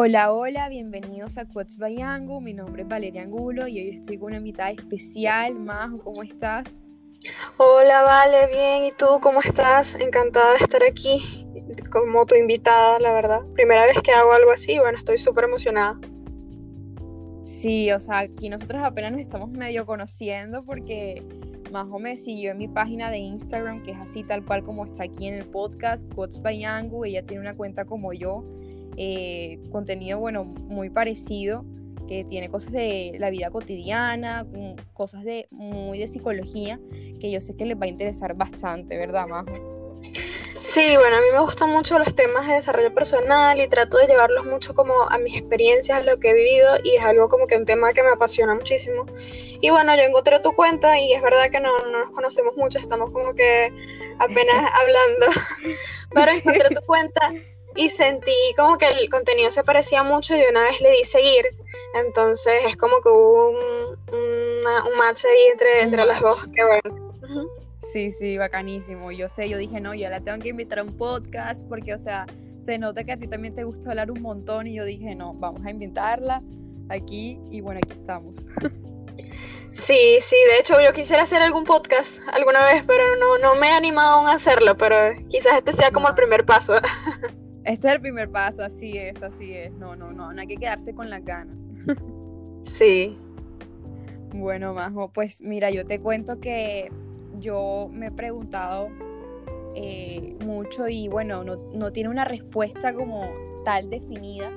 Hola, hola, bienvenidos a Quotes by Angu. Mi nombre es Valeria Angulo y hoy estoy con una invitada especial. Majo, ¿cómo estás? Hola, Vale, bien. ¿Y tú cómo estás? Encantada de estar aquí como tu invitada, la verdad. Primera vez que hago algo así, bueno, estoy súper emocionada. Sí, o sea, aquí nosotros apenas nos estamos medio conociendo porque Majo me siguió en mi página de Instagram, que es así tal cual como está aquí en el podcast, Quotes by Angu. Ella tiene una cuenta como yo eh, contenido, bueno, muy parecido, que tiene cosas de la vida cotidiana, cosas de muy de psicología, que yo sé que les va a interesar bastante, ¿verdad, Majo? Sí, bueno, a mí me gustan mucho los temas de desarrollo personal y trato de llevarlos mucho como a mis experiencias, a lo que he vivido y es algo como que un tema que me apasiona muchísimo. Y bueno, yo encontré tu cuenta y es verdad que no, no nos conocemos mucho, estamos como que apenas hablando, pero encontré tu cuenta y sentí como que el contenido se parecía mucho y de una vez le di seguir. Entonces es como que hubo un, un match ahí entre, entre las dos. Que bueno. Sí, sí, bacanísimo. Yo sé, yo dije, no, yo la tengo que invitar a un podcast porque, o sea, se nota que a ti también te gusta hablar un montón y yo dije, no, vamos a invitarla aquí y bueno, aquí estamos. Sí, sí, de hecho yo quisiera hacer algún podcast alguna vez, pero no, no me he animado aún a hacerlo, pero quizás este sea como el primer paso. Este es el primer paso, así es, así es. No, no, no, no hay que quedarse con las ganas. Sí. Bueno, Majo, pues mira, yo te cuento que yo me he preguntado eh, mucho y bueno, no, no tiene una respuesta como tal definida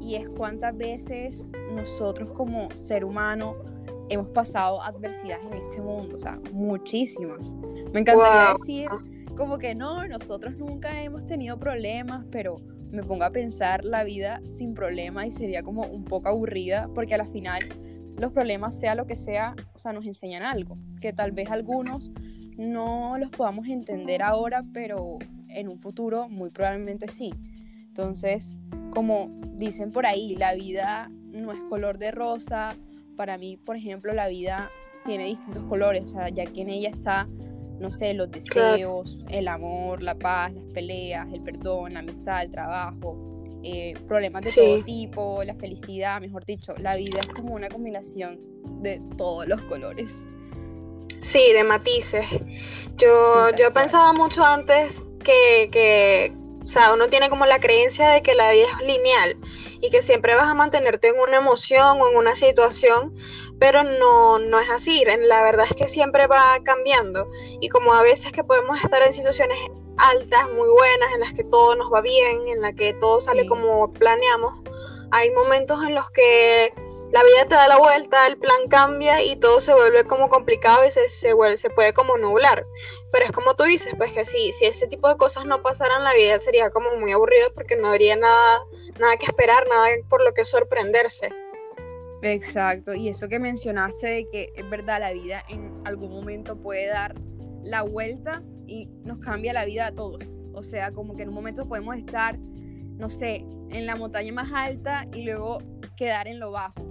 y es cuántas veces nosotros como ser humano hemos pasado adversidades en este mundo, o sea, muchísimas. Me encantaría decir como que no, nosotros nunca hemos tenido problemas, pero me pongo a pensar la vida sin problemas y sería como un poco aburrida, porque a la final los problemas, sea lo que sea, o sea, nos enseñan algo, que tal vez algunos no los podamos entender ahora, pero en un futuro muy probablemente sí. Entonces, como dicen por ahí, la vida no es color de rosa. Para mí, por ejemplo, la vida tiene distintos colores, o sea, ya que en ella está no sé, los deseos, el amor, la paz, las peleas, el perdón, la amistad, el trabajo, eh, problemas de todo tipo, la felicidad, mejor dicho, la vida es como una combinación de todos los colores. Sí, de matices. Yo, yo pensaba mucho antes que, que, o sea, uno tiene como la creencia de que la vida es lineal y que siempre vas a mantenerte en una emoción o en una situación, pero no, no es así. La verdad es que siempre va cambiando y como a veces que podemos estar en situaciones altas, muy buenas, en las que todo nos va bien, en las que todo sale como planeamos, hay momentos en los que la vida te da la vuelta, el plan cambia y todo se vuelve como complicado y se, se, vuelve, se puede como nublar. Pero es como tú dices, pues que sí, si ese tipo de cosas no pasaran, la vida sería como muy aburrida porque no habría nada, nada que esperar, nada por lo que sorprenderse. Exacto, y eso que mencionaste de que es verdad, la vida en algún momento puede dar la vuelta y nos cambia la vida a todos. O sea, como que en un momento podemos estar, no sé, en la montaña más alta y luego quedar en lo bajo.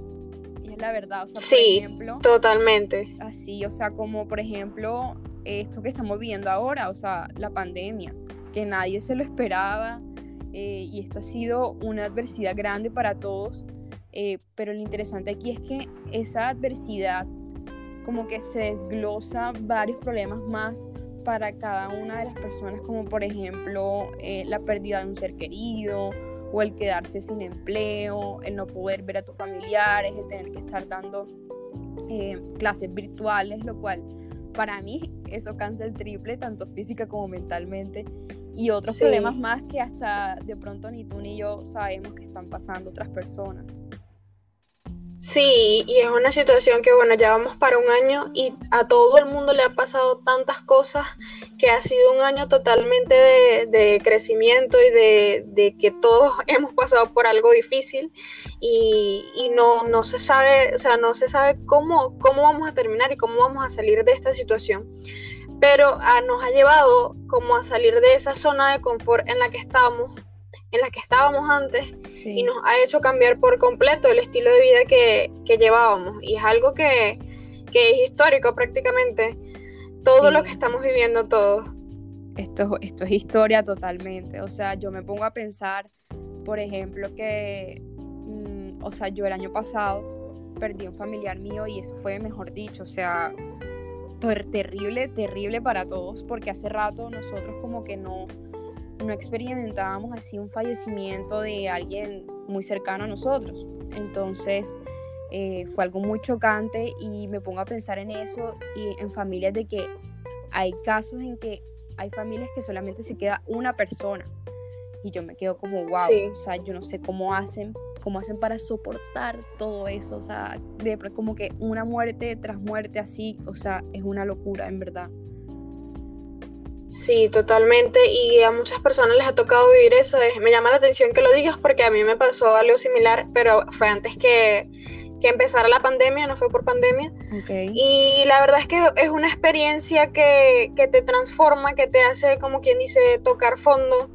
Y es la verdad, o sea, por ejemplo, totalmente. Así, o sea, como por ejemplo esto que estamos viendo ahora, o sea, la pandemia, que nadie se lo esperaba eh, y esto ha sido una adversidad grande para todos eh, pero lo interesante aquí es que esa adversidad como que se desglosa varios problemas más para cada una de las personas, como por ejemplo eh, la pérdida de un ser querido o el quedarse sin empleo, el no poder ver a tus familiares, el tener que estar dando eh, clases virtuales, lo cual para mí eso cansa el triple, tanto física como mentalmente, y otros problemas más que hasta de pronto ni tú ni yo sabemos que están pasando otras personas. Sí, y es una situación que, bueno, ya vamos para un año y a todo el mundo le ha pasado tantas cosas que ha sido un año totalmente de, crecimiento y de, que todos hemos pasado por algo difícil y, no, no se sabe, o sea, no se sabe cómo, cómo vamos a terminar y cómo vamos a salir de esta situación. Pero ah, nos ha llevado como a salir de esa zona de confort en la que estábamos en las que estábamos antes y nos ha hecho cambiar por completo el estilo de vida que, llevábamos. Y es algo que, es histórico prácticamente, todo lo que estamos viviendo todos. esto, esto es historia totalmente. O sea, yo me pongo a pensar, por ejemplo, que, mm, o sea, yo el año pasado perdí un familiar mío y eso fue, mejor dicho, o sea, terrible, terrible para todos, porque hace rato nosotros como que no, no experimentábamos así un fallecimiento de alguien muy cercano a nosotros. Entonces, eh, fue algo muy chocante y me pongo a pensar en eso y en familias de que hay casos en que hay familias que solamente se queda una persona y yo me quedo como wow, o sea, yo no sé cómo hacen, cómo hacen para soportar todo eso, o sea, de, como que una muerte tras muerte así, o sea, es una locura en verdad. Sí, totalmente. Y a muchas personas les ha tocado vivir eso. Me llama la atención que lo digas porque a mí me pasó algo similar, pero fue antes que, que empezara la pandemia, no fue por pandemia. Y la verdad es que es una experiencia que, que, te transforma, que te hace, como quien dice, tocar fondo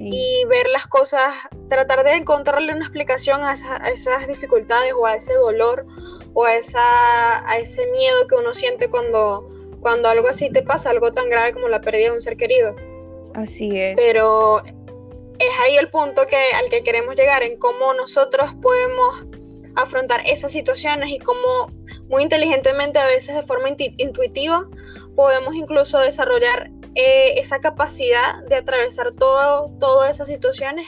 y ver las cosas, tratar de encontrarle una explicación a, a, esas dificultades o a ese dolor o a, esa, a ese miedo que uno siente cuando, cuando algo así te pasa, algo tan grave como la pérdida de un ser querido. Así es. Pero es ahí el punto que, al que queremos llegar, en cómo nosotros podemos afrontar esas situaciones y cómo muy inteligentemente, a veces de forma intuitiva, podemos incluso desarrollar eh, esa capacidad de atravesar todo, todas esas situaciones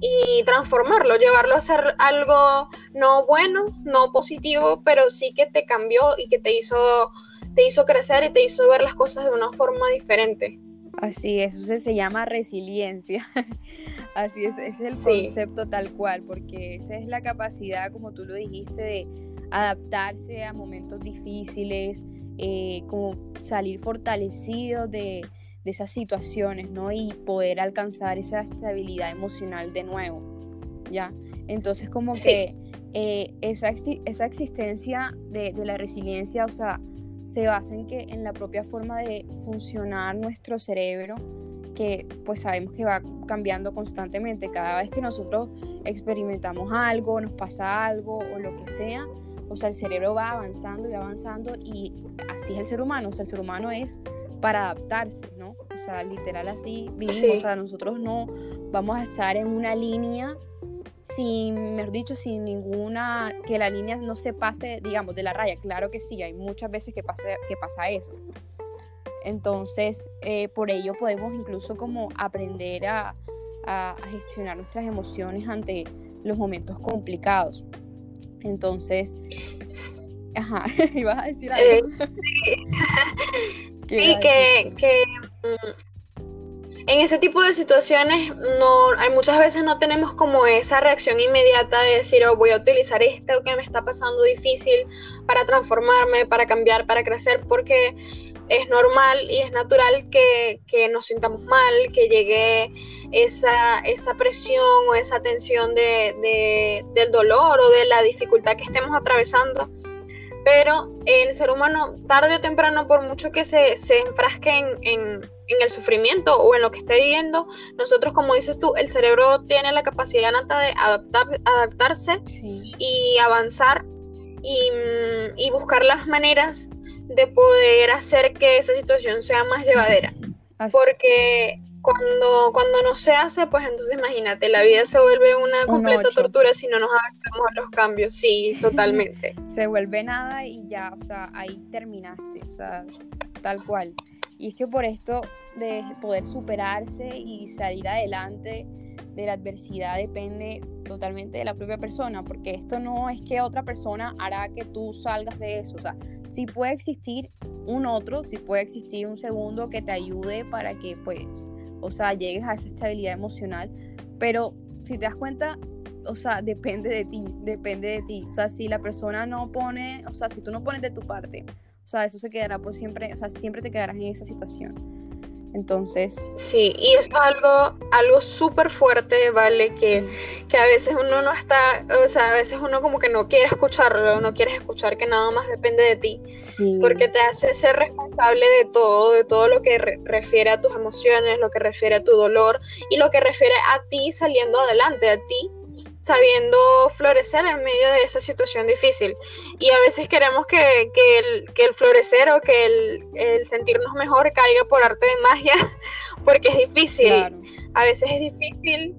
y transformarlo, llevarlo a ser algo no bueno, no positivo, pero sí que te cambió y que te hizo, te hizo crecer y te hizo ver las cosas de una forma diferente. Así es, eso se llama resiliencia. Así es, ese es el concepto tal cual, porque esa es la capacidad, como tú lo dijiste, de adaptarse a momentos difíciles, eh, como salir fortalecido de, esas situaciones, ¿no? Y poder alcanzar esa estabilidad emocional de nuevo, ¿ya? Entonces como que eh, esa, esa existencia de, de la resiliencia, o sea, se basa en que en la propia forma de funcionar nuestro cerebro, que pues sabemos que va cambiando constantemente. Cada vez que nosotros experimentamos algo, nos pasa algo o lo que sea, o sea, el cerebro va avanzando y avanzando y así es el ser humano. O sea, el ser humano es para adaptarse, ¿no? O sea, literal así vivimos. O sea, nosotros no vamos a estar en una línea sin, mejor dicho, sin ninguna, que la línea no se pase, digamos, de la raya. Claro que sí, hay muchas veces que pasa, que pasa eso. Entonces, eh, por ello podemos incluso como aprender a, a, gestionar nuestras emociones ante los momentos complicados. Entonces, ajá, ibas a decir algo. Eh, sí, que, que mm, en ese tipo de situaciones no hay muchas veces no tenemos como esa reacción inmediata de decir oh, voy a utilizar esto que me está pasando difícil para transformarme, para cambiar, para crecer, porque es normal y es natural que, nos sintamos mal, que llegue esa, esa presión o esa tensión de, del dolor o de la dificultad que estemos atravesando. Pero el ser humano tarde o temprano, por mucho que se, se enfrasque en, el sufrimiento o en lo que esté viviendo, nosotros, como dices tú, el cerebro tiene la capacidad nata de adaptar, adaptarse y avanzar y, buscar las maneras de poder hacer que esa situación sea más llevadera. Porque cuando, cuando no se hace, pues entonces imagínate, la vida se vuelve una completa tortura si no nos adaptamos a los cambios. Sí, totalmente. se vuelve nada y ya, o sea, ahí terminaste, o sea, tal cual. Y es que por esto de poder superarse y salir adelante de la adversidad depende totalmente de la propia persona, porque esto no es que otra persona hará que tú salgas de eso, o sea, sí puede existir un otro, sí puede existir un segundo que te ayude para que pues o sea, llegues a esa estabilidad emocional, pero si te das cuenta, o sea, depende de ti, depende de ti. O sea, si la persona no pone, o sea, si tú no pones de tu parte, o sea, eso se quedará por siempre, o sea, siempre te quedarás en esa situación. Entonces. Sí, y es algo, algo súper fuerte, ¿vale? Que, que, a veces uno no está, o sea, a veces uno como que no quiere escucharlo, no quieres escuchar que nada más depende de ti. Porque te hace ser responsable de todo, de todo lo que refiere a tus emociones, lo que refiere a tu dolor y lo que refiere a ti saliendo adelante, a ti sabiendo florecer en medio de esa situación difícil. Y a veces queremos que, el, florecer o que el, sentirnos mejor caiga por arte de magia, porque es difícil. A veces es difícil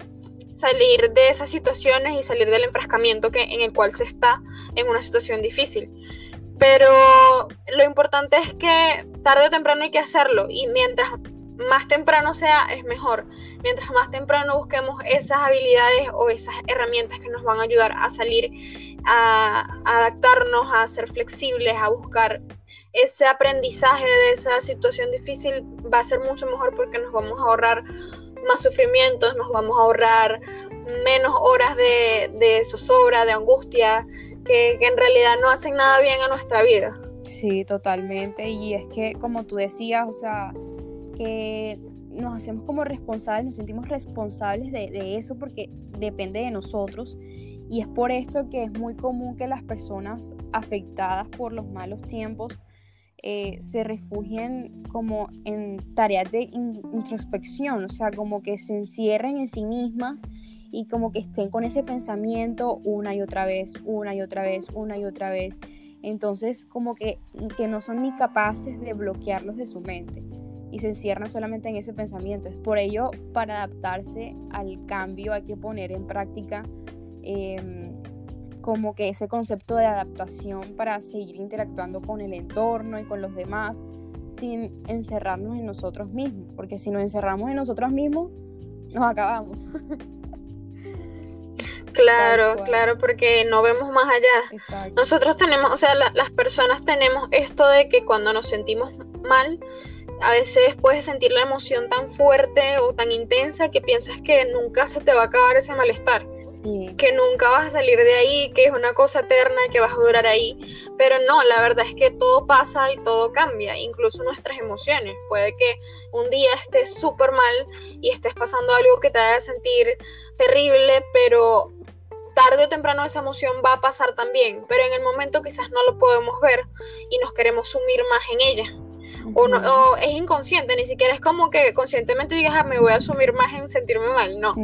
salir de esas situaciones y salir del enfrascamiento que, en el cual se está en una situación difícil. Pero lo importante es que tarde o temprano hay que hacerlo y mientras más temprano sea, es mejor. Mientras más temprano busquemos esas habilidades o esas herramientas que nos van a ayudar a salir, a, adaptarnos, a ser flexibles, a buscar ese aprendizaje de esa situación difícil, va a ser mucho mejor porque nos vamos a ahorrar más sufrimientos, nos vamos a ahorrar menos horas de, de zozobra, de angustia, que, en realidad no hacen nada bien a nuestra vida. Sí, totalmente. Y es que, como tú decías, o sea, nos hacemos como responsables, nos sentimos responsables de, eso porque depende de nosotros. Y es por esto que es muy común que las personas afectadas por los malos tiempos eh, se refugien como en tareas de introspección, o sea, como que se encierren en sí mismas y como que estén con ese pensamiento una y otra vez, una y otra vez, una y otra vez. Entonces, como que, que no son ni capaces de bloquearlos de su mente y se encierran solamente en ese pensamiento. Es por ello, para adaptarse al cambio hay que poner en práctica em, como que ese concepto de adaptación para seguir interactuando con el entorno y con los demás sin encerrarnos en nosotros mismos, porque si nos encerramos en nosotros mismos, nos acabamos. Claro, claro, porque no vemos más allá. Nosotros tenemos, o sea, las personas tenemos esto de que cuando nos sentimos mal, a veces puedes sentir la emoción tan fuerte o tan intensa que piensas que nunca se te va a acabar ese malestar, que nunca vas a salir de ahí, que es una cosa eterna y que vas a durar ahí. Pero no, la verdad es que todo pasa y todo cambia, incluso nuestras emociones. Puede que un día estés súper mal y estés pasando algo que te haga sentir terrible, pero tarde o temprano esa emoción va a pasar también, pero en el momento quizás no lo podemos ver y nos queremos sumir más en ella o, no, es inconsciente, ni siquiera es como que conscientemente digas, ah, me voy a asumir más en sentirme mal, no,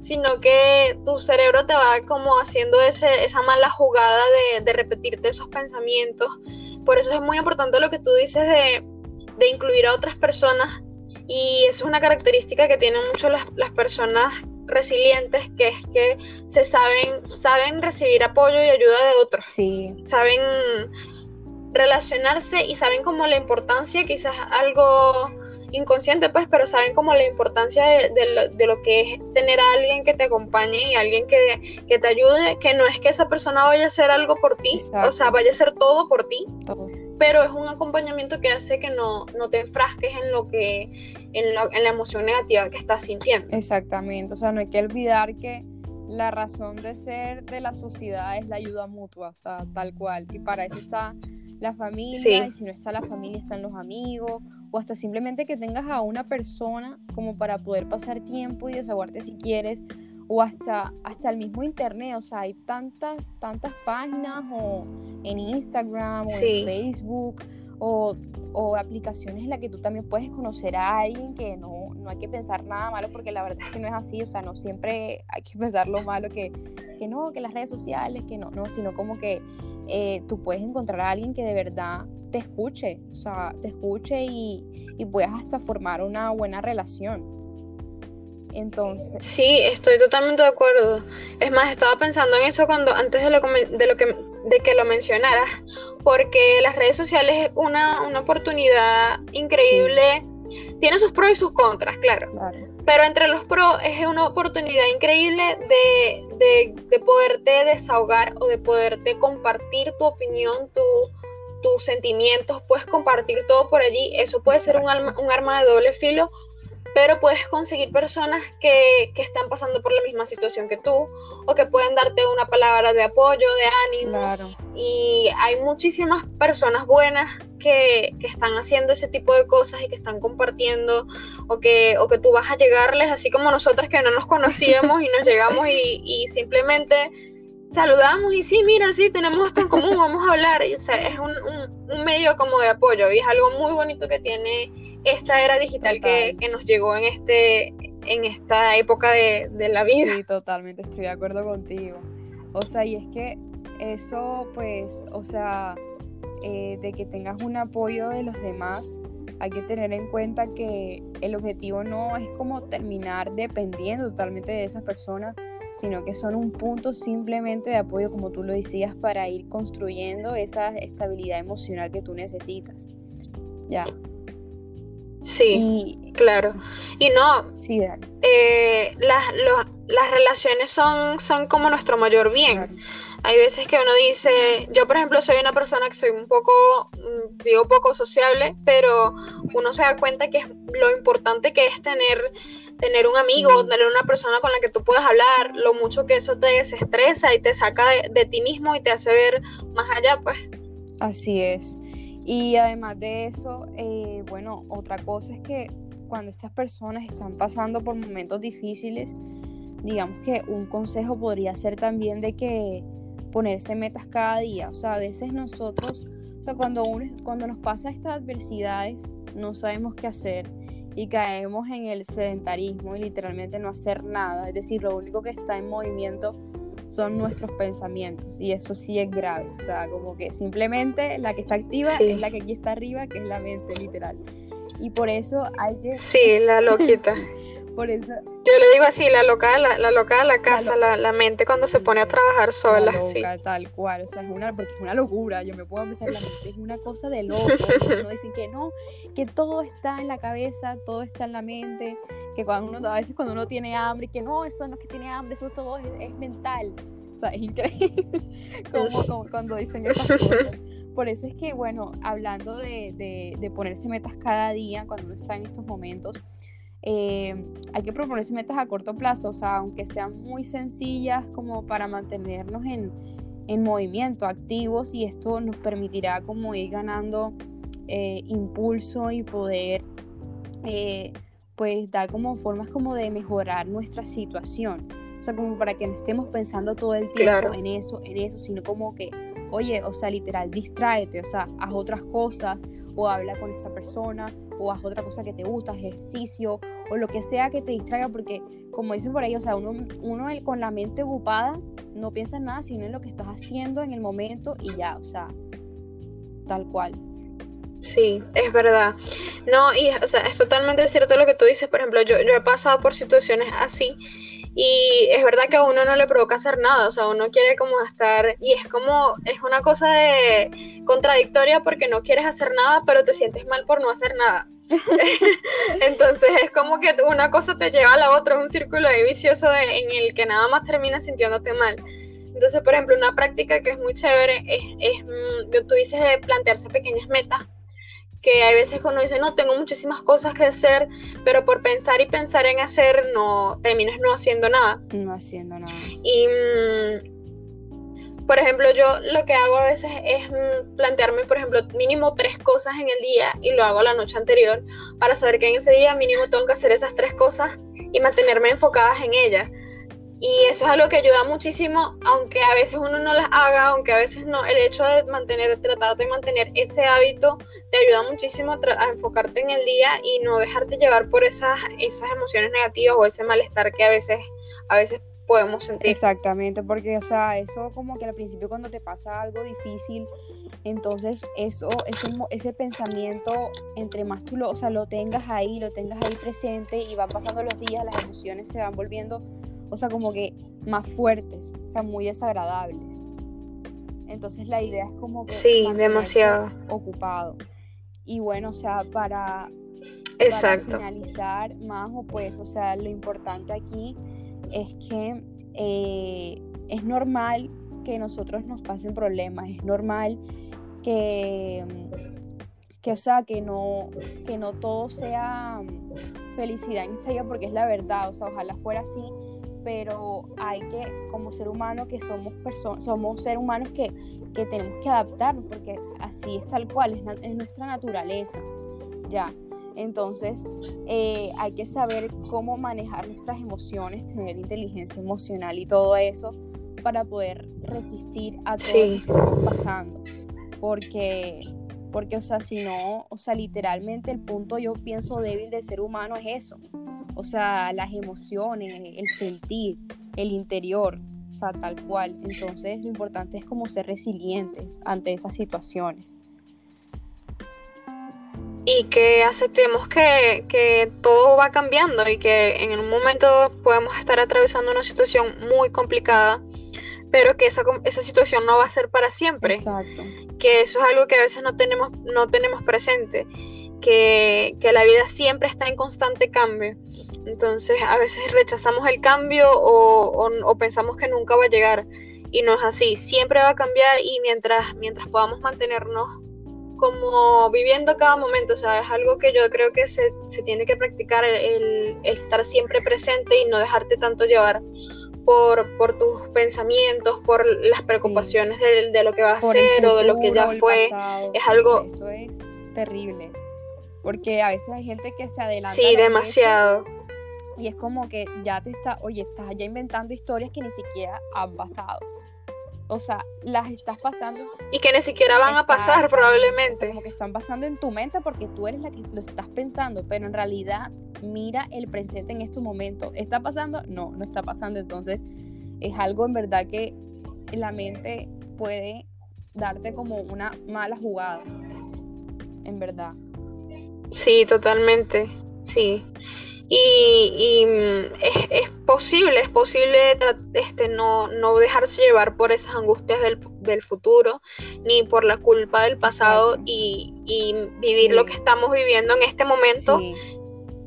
sino que tu cerebro te va como haciendo ese, esa mala jugada de, repetirte esos pensamientos. Por eso es muy importante lo que tú dices de, incluir a otras personas y eso es una característica que tienen mucho las, las personas resilientes, que es que se saben, saben recibir apoyo y ayuda de otros. Sí. Saben relacionarse y saben como la importancia, quizás algo inconsciente pues, pero saben como la importancia de, lo, que es tener a alguien que te acompañe y alguien que, te ayude, que no es que esa persona vaya a hacer algo por ti, o sea, vaya a hacer todo por ti, pero es un acompañamiento que hace que no, no te enfrasques en lo que, en, en la emoción negativa que estás sintiendo. Exactamente, o sea, no hay que olvidar que la razón de ser de la sociedad es la ayuda mutua, o sea, tal cual, y para eso está la familia, y si no está la familia, están los amigos, o hasta simplemente que tengas a una persona como para poder pasar tiempo y desahogarte si quieres, o hasta, hasta el mismo internet, o sea, hay tantas, tantas páginas o en Instagram o en Facebook o, o, aplicaciones en las que tú también puedes conocer a alguien que no, no hay que pensar nada malo porque la verdad es que no es así, o sea, no siempre hay que pensar lo malo que, que no, que las redes sociales, que no, no, sino como que eh, tú puedes encontrar a alguien que de verdad te escuche, o sea, te escuche y, y puedas hasta formar una buena relación. Entonces. Sí, estoy totalmente de acuerdo. Es más, estaba pensando en eso cuando antes de lo, de lo que de que lo mencionaras, porque las redes sociales es una, una oportunidad increíble. Tiene sus pros y sus contras, claro. Pero entre los pros es una oportunidad increíble de, de, de, poderte desahogar o de poderte compartir tu opinión, tu, tus sentimientos, puedes compartir todo por allí. Eso puede ser un, un arma de doble filo pero puedes conseguir personas que, que, están pasando por la misma situación que tú o que pueden darte una palabra de apoyo, de ánimo. Y hay muchísimas personas buenas que, que, están haciendo ese tipo de cosas y que están compartiendo o que, o que tú vas a llegarles, así como nosotras que no nos conocíamos y nos llegamos y, y simplemente saludamos y sí, mira, sí, tenemos esto en común, vamos a hablar. Y, o sea, es un, un, un medio como de apoyo y es algo muy bonito que tiene esta era digital que, que, nos llegó en este, en esta época de, de la vida. Sí, totalmente, estoy de acuerdo contigo. O sea, y es que eso, pues, o sea, eh, de que tengas un apoyo de los demás, hay que tener en cuenta que el objetivo no es como terminar dependiendo totalmente de esas personas, sino que son un punto simplemente de apoyo, como tú lo decías, para ir construyendo esa estabilidad emocional que tú necesitas. Ya. Sí, claro. Y no, sí, eh, las, las relaciones son, son como nuestro mayor bien. Hay veces que uno dice, yo por ejemplo soy una persona que soy un poco, mm, digo poco sociable, pero uno se da cuenta que es lo importante que es tener, tener un amigo, tener una persona con la que tú puedas hablar, lo mucho que eso te desestresa y te saca de, ti mismo y te hace ver más allá, pues. Así es. Y además de eso, eh, bueno, otra cosa es que cuando estas personas están pasando por momentos difíciles, digamos que un consejo podría ser también de que ponerse metas cada día. O sea, a veces nosotros, o sea, cuando, uno, cuando nos pasa estas adversidades, no sabemos qué hacer y caemos en el sedentarismo y literalmente no hacer nada. Es decir, lo único que está en movimiento son nuestros pensamientos y eso sí es grave. O sea, como que simplemente la que está activa es la que aquí está arriba, que es la mente literal. Y por eso hay que... Sí, la loquita. Por eso. Yo le digo así, la loca, la, la loca de la casa, la, la, mente cuando se pone a trabajar sola. La tal cual, o sea, es una, porque es una locura, yo me puedo pensar, la mente es una cosa de loco. no dicen que no, que todo está en la cabeza, todo está en la mente, que cuando uno, a veces cuando uno tiene hambre, que no, eso no es que tiene hambre, eso todo es, mental. O sea, es increíble como, cuando dicen esas cosas. Por eso es que, bueno, hablando de, de, de ponerse metas cada día, cuando uno está en estos momentos, eh, hay que proponerse metas a corto plazo, o sea, aunque sean muy sencillas como para mantenernos en, en movimiento, activos, y esto nos permitirá como ir ganando eh, impulso y poder eh, pues dar como formas como de mejorar nuestra situación. O sea, como para que no estemos pensando todo el tiempo en eso, en eso, sino como que oye, o sea, literal, distráete, o sea, haz otras cosas, o habla con esta persona, o haz otra cosa que te gusta, ejercicio, o lo que sea que te distraiga, porque como dicen por ahí, o sea, uno, uno con la mente ocupada no piensa en nada, sino en lo que estás haciendo en el momento y ya, o sea, tal cual. Sí, es verdad. No, y o sea, es totalmente cierto lo que tú dices. Por ejemplo, yo, yo he pasado por situaciones así y es verdad que a uno no le provoca hacer nada, o sea, uno quiere como estar, y es como, es una cosa de contradictoria porque no quieres hacer nada, pero te sientes mal por no hacer nada. Entonces es como que una cosa te lleva a la otra, es un círculo vicioso en el que nada más terminas sintiéndote mal. Entonces, por ejemplo, una práctica que es muy chévere es, es mm, tú dices, plantearse pequeñas metas que hay veces uno dice, no, tengo muchísimas cosas que hacer, pero por pensar y pensar en hacer, no terminas no haciendo nada. No haciendo nada. Y, mm, por ejemplo, yo lo que hago a veces es mm, plantearme, por ejemplo, mínimo tres cosas en el día y lo hago la noche anterior para saber que en ese día mínimo tengo que hacer esas tres cosas y mantenerme enfocadas en ellas. Y eso es algo que ayuda muchísimo, aunque a veces uno no las haga, aunque a veces no, el hecho de mantener, tratar de mantener ese hábito te ayuda muchísimo a, enfocarte en el día y no dejarte llevar por esas, esas emociones negativas o ese malestar que a veces, a veces podemos sentir. Exactamente, porque, o sea, eso como que al principio cuando te pasa algo difícil, entonces eso, ese, ese pensamiento, entre más tú lo, o sea, lo tengas ahí, lo tengas ahí presente y van pasando los días, las emociones se van volviendo o sea, como que más fuertes, o sea, muy desagradables. Entonces la idea es como que... Sí, demasiado. Ocupado. Y bueno, o sea, para, Exacto. para finalizar, Majo, pues, o sea, lo importante aquí es que eh, es normal que nosotros nos pasen problemas, es normal que, que o sea, que no, que no todo sea felicidad en esta vida, porque es la verdad, o sea, ojalá fuera así, pero hay que, como ser humano, que somos personas, somos seres humanos que, que, tenemos que adaptarnos, porque así es tal cual, es, nuestra naturaleza, ya. Entonces, eh, hay que saber cómo manejar nuestras emociones, tener inteligencia emocional y todo eso para poder resistir a todo eso que estamos pasando. Porque, porque, o sea, si no, o sea, literalmente el punto yo pienso débil del ser humano es eso, o sea, las emociones, el sentir, el interior, o sea, tal cual. Entonces lo importante es como ser resilientes ante esas situaciones. Y que aceptemos que, que todo va cambiando y que en un momento podemos estar atravesando una situación muy complicada, pero que esa, esa situación no va a ser para siempre. Exacto. Que eso es algo que a veces no tenemos, no tenemos presente, que, que la vida siempre está en constante cambio entonces a veces rechazamos el cambio o, pensamos que nunca va a llegar y no es así, siempre va a cambiar y mientras, mientras podamos mantenernos como viviendo cada momento, o sea, es algo que yo creo que se, tiene que practicar, el, estar siempre presente y no dejarte tanto llevar por, por tus pensamientos, por las preocupaciones de, lo que va a ser o de lo que ya fue. es algo... Eso es terrible, porque a veces hay gente que se adelanta. Sí, demasiado. Y es como que ya te está, oye, estás ya inventando historias que ni siquiera han pasado. O sea, las estás pasando. Y que ni siquiera van a pasar probablemente. como que están pasando en tu mente porque tú eres la que lo estás pensando, pero en realidad mira el presente en estos momentos. ¿Está pasando? No, no está pasando. Entonces es algo en verdad que la mente puede darte como una mala jugada. En verdad. Sí, totalmente. Sí y, mm, es, posible, es posible este, no, no dejarse llevar por esas angustias del, futuro, ni por la culpa del pasado y, vivir lo que estamos viviendo en este momento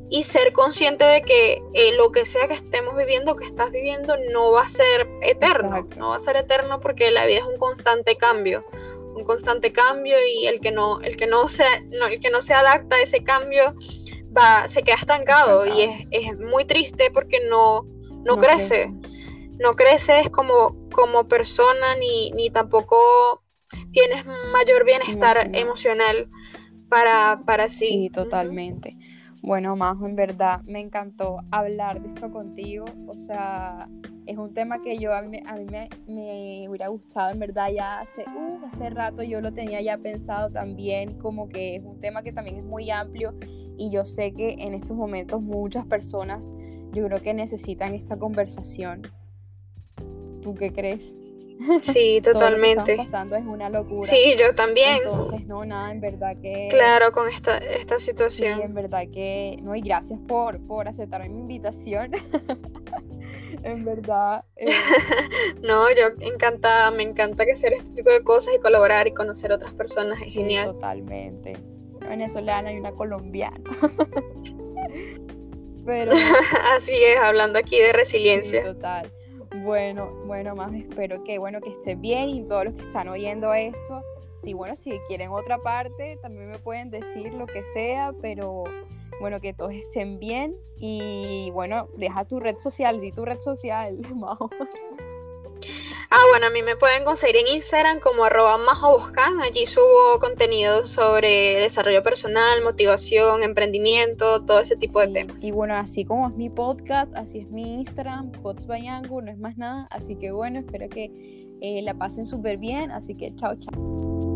y ser consciente de que eh, lo que sea que estemos viviendo, que estás viviendo, no va a ser eterno, no va a ser eterno porque la vida es un constante cambio un constante cambio y el que no el que no se el que no se adapta a ese cambio se queda estancado, y es, es, muy triste porque no, no, crece. No creces como, como persona ni, ni tampoco tienes mayor bienestar emocional, para, para sí. Sí, totalmente. Bueno, Majo, en verdad me encantó hablar de esto contigo. O sea, es un tema que yo a mí, a mí me, me, hubiera gustado, en verdad, ya hace, uh, hace rato yo lo tenía ya pensado también, como que es un tema que también es muy amplio y yo sé que en estos momentos muchas personas yo creo que necesitan esta conversación. ¿Tú qué crees? Sí, totalmente. Todo lo que pasando es una locura. Sí, yo también. Entonces, no, nada, en verdad que... Claro, con esta, esta situación. Sí, en verdad que... No, y gracias por, por aceptar mi invitación. en verdad. Eh, no, yo encantada, me encanta hacer este tipo de cosas y colaborar y conocer otras personas, es genial. Totalmente venezolana y una colombiana. Pero así es, hablando aquí de resiliencia. total. Bueno, bueno, más espero que bueno que esté bien y todos los que están oyendo esto, si bueno, si quieren otra parte, también me pueden decir lo que sea, pero bueno, que todos estén bien y bueno, deja tu red social, di tu red social. Ah, bueno, a mí me pueden conseguir en Instagram como arroba majoboscan. Allí subo contenido sobre desarrollo personal, motivación, emprendimiento, todo ese tipo de temas. Y bueno, así como es mi podcast, así es mi Instagram, by no es más nada. Así que bueno, espero que eh, la pasen súper bien. Así que chao, chao.